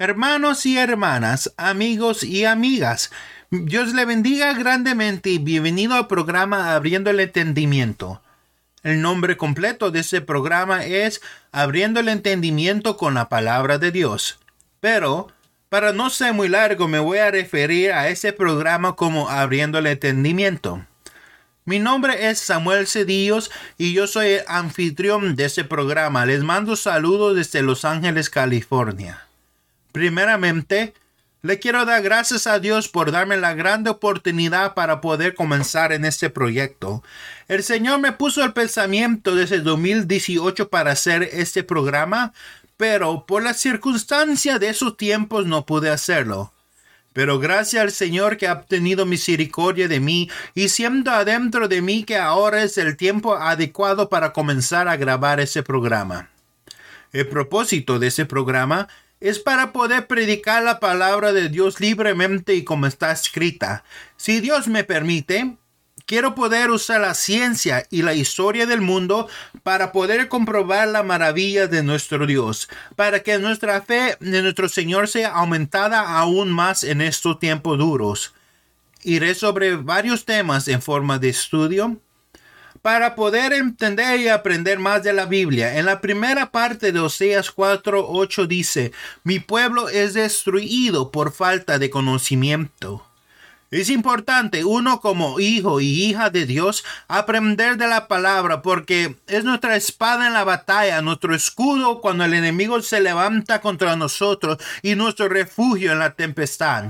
Hermanos y hermanas, amigos y amigas, Dios le bendiga grandemente y bienvenido al programa Abriendo el Entendimiento. El nombre completo de este programa es Abriendo el Entendimiento con la Palabra de Dios. Pero, para no ser muy largo, me voy a referir a ese programa como Abriendo el Entendimiento. Mi nombre es Samuel Cedillos y yo soy el anfitrión de este programa. Les mando saludos desde Los Ángeles, California. Primeramente, le quiero dar gracias a Dios por darme la grande oportunidad para poder comenzar en este proyecto. El Señor me puso el pensamiento desde 2018 para hacer este programa, pero por la circunstancia de esos tiempos no pude hacerlo. Pero gracias al Señor que ha tenido misericordia de mí y siendo adentro de mí que ahora es el tiempo adecuado para comenzar a grabar ese programa. El propósito de ese programa es para poder predicar la palabra de Dios libremente y como está escrita. Si Dios me permite, quiero poder usar la ciencia y la historia del mundo para poder comprobar la maravilla de nuestro Dios, para que nuestra fe en nuestro Señor sea aumentada aún más en estos tiempos duros. Iré sobre varios temas en forma de estudio, para poder entender y aprender más de la Biblia. En la primera parte de Oseas 4:8 dice, mi pueblo es destruido por falta de conocimiento. Es importante uno como hijo y hija de Dios aprender de la palabra porque es nuestra espada en la batalla, nuestro escudo cuando el enemigo se levanta contra nosotros y nuestro refugio en la tempestad.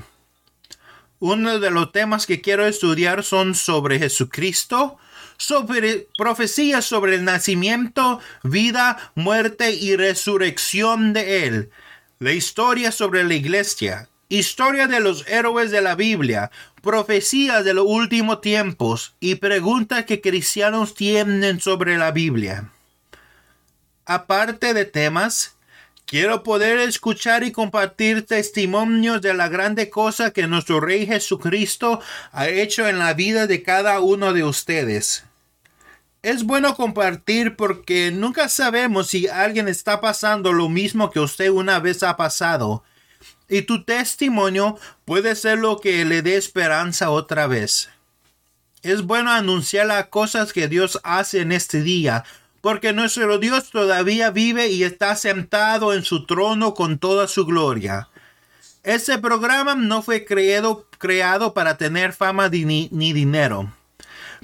Uno de los temas que quiero estudiar son sobre Jesucristo, sobre profecías sobre el nacimiento, vida, muerte y resurrección de Él, la historia sobre la iglesia, historia de los héroes de la Biblia, profecías de los últimos tiempos y preguntas que cristianos tienen sobre la Biblia. Aparte de temas, quiero poder escuchar y compartir testimonios de la grande cosa que nuestro Rey Jesucristo ha hecho en la vida de cada uno de ustedes es bueno compartir porque nunca sabemos si alguien está pasando lo mismo que usted una vez ha pasado. Y tu testimonio puede ser lo que le dé esperanza otra vez. Es bueno anunciar las cosas que Dios hace en este día, porque nuestro Dios todavía vive y está sentado en su trono con toda su gloria. Este programa no fue creado, creado para tener fama ni, ni dinero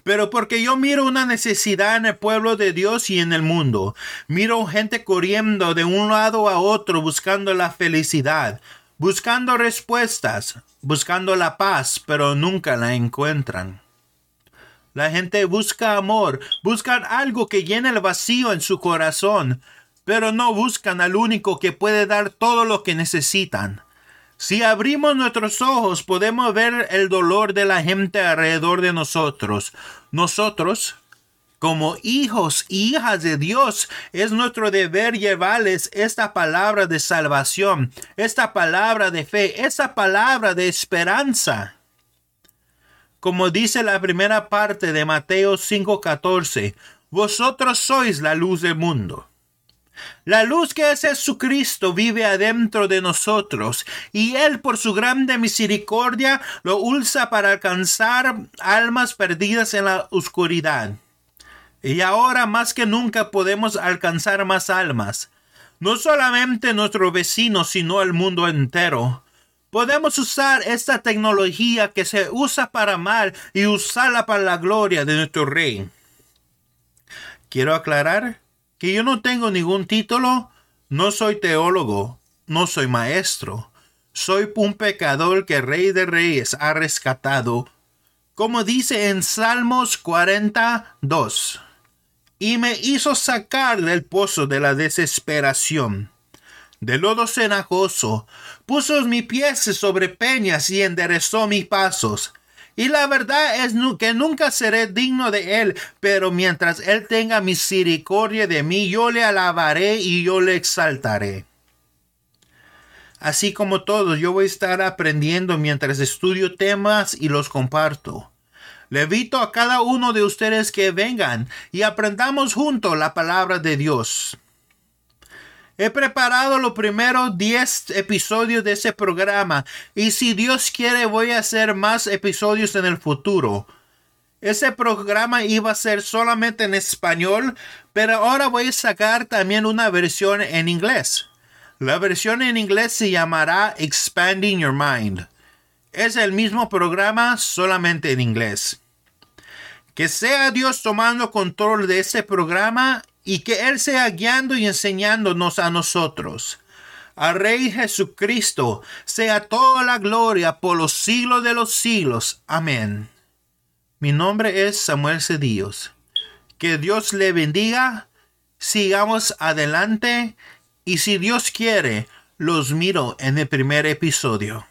pero porque yo miro una necesidad en el pueblo de Dios y en el mundo. Miro gente corriendo de un lado a otro buscando la felicidad, buscando respuestas, buscando la paz, pero nunca la encuentran. La gente busca amor, buscan algo que llene el vacío en su corazón, pero no buscan al único que puede dar todo lo que necesitan. Si abrimos nuestros ojos podemos ver el dolor de la gente alrededor de nosotros. Nosotros, como hijos e hijas de Dios, es nuestro deber llevarles esta palabra de salvación, esta palabra de fe, esta palabra de esperanza. Como dice la primera parte de Mateo 5:14, vosotros sois la luz del mundo. La luz que es Jesucristo vive adentro de nosotros y Él por su grande misericordia lo usa para alcanzar almas perdidas en la oscuridad. Y ahora más que nunca podemos alcanzar más almas, no solamente nuestro vecino, sino el mundo entero. Podemos usar esta tecnología que se usa para mal y usarla para la gloria de nuestro Rey. Quiero aclarar que yo no tengo ningún título, no soy teólogo, no soy maestro, soy un pecador que Rey de Reyes ha rescatado, como dice en Salmos 42, y me hizo sacar del pozo de la desesperación, de lodo cenagoso, puso mis pies sobre peñas y enderezó mis pasos, y la verdad es que nunca seré digno de Él, pero mientras Él tenga misericordia de mí, yo le alabaré y yo le exaltaré. Así como todos, yo voy a estar aprendiendo mientras estudio temas y los comparto. Le invito a cada uno de ustedes que vengan y aprendamos juntos la palabra de Dios. He preparado los primeros 10 episodios de ese programa y si Dios quiere voy a hacer más episodios en el futuro. Ese programa iba a ser solamente en español, pero ahora voy a sacar también una versión en inglés. La versión en inglés se llamará Expanding Your Mind. Es el mismo programa solamente en inglés. Que sea Dios tomando control de ese programa y que Él sea guiando y enseñándonos a nosotros. Al Rey Jesucristo sea toda la gloria por los siglos de los siglos. Amén. Mi nombre es Samuel Cedillos. Que Dios le bendiga. Sigamos adelante y si Dios quiere, los miro en el primer episodio.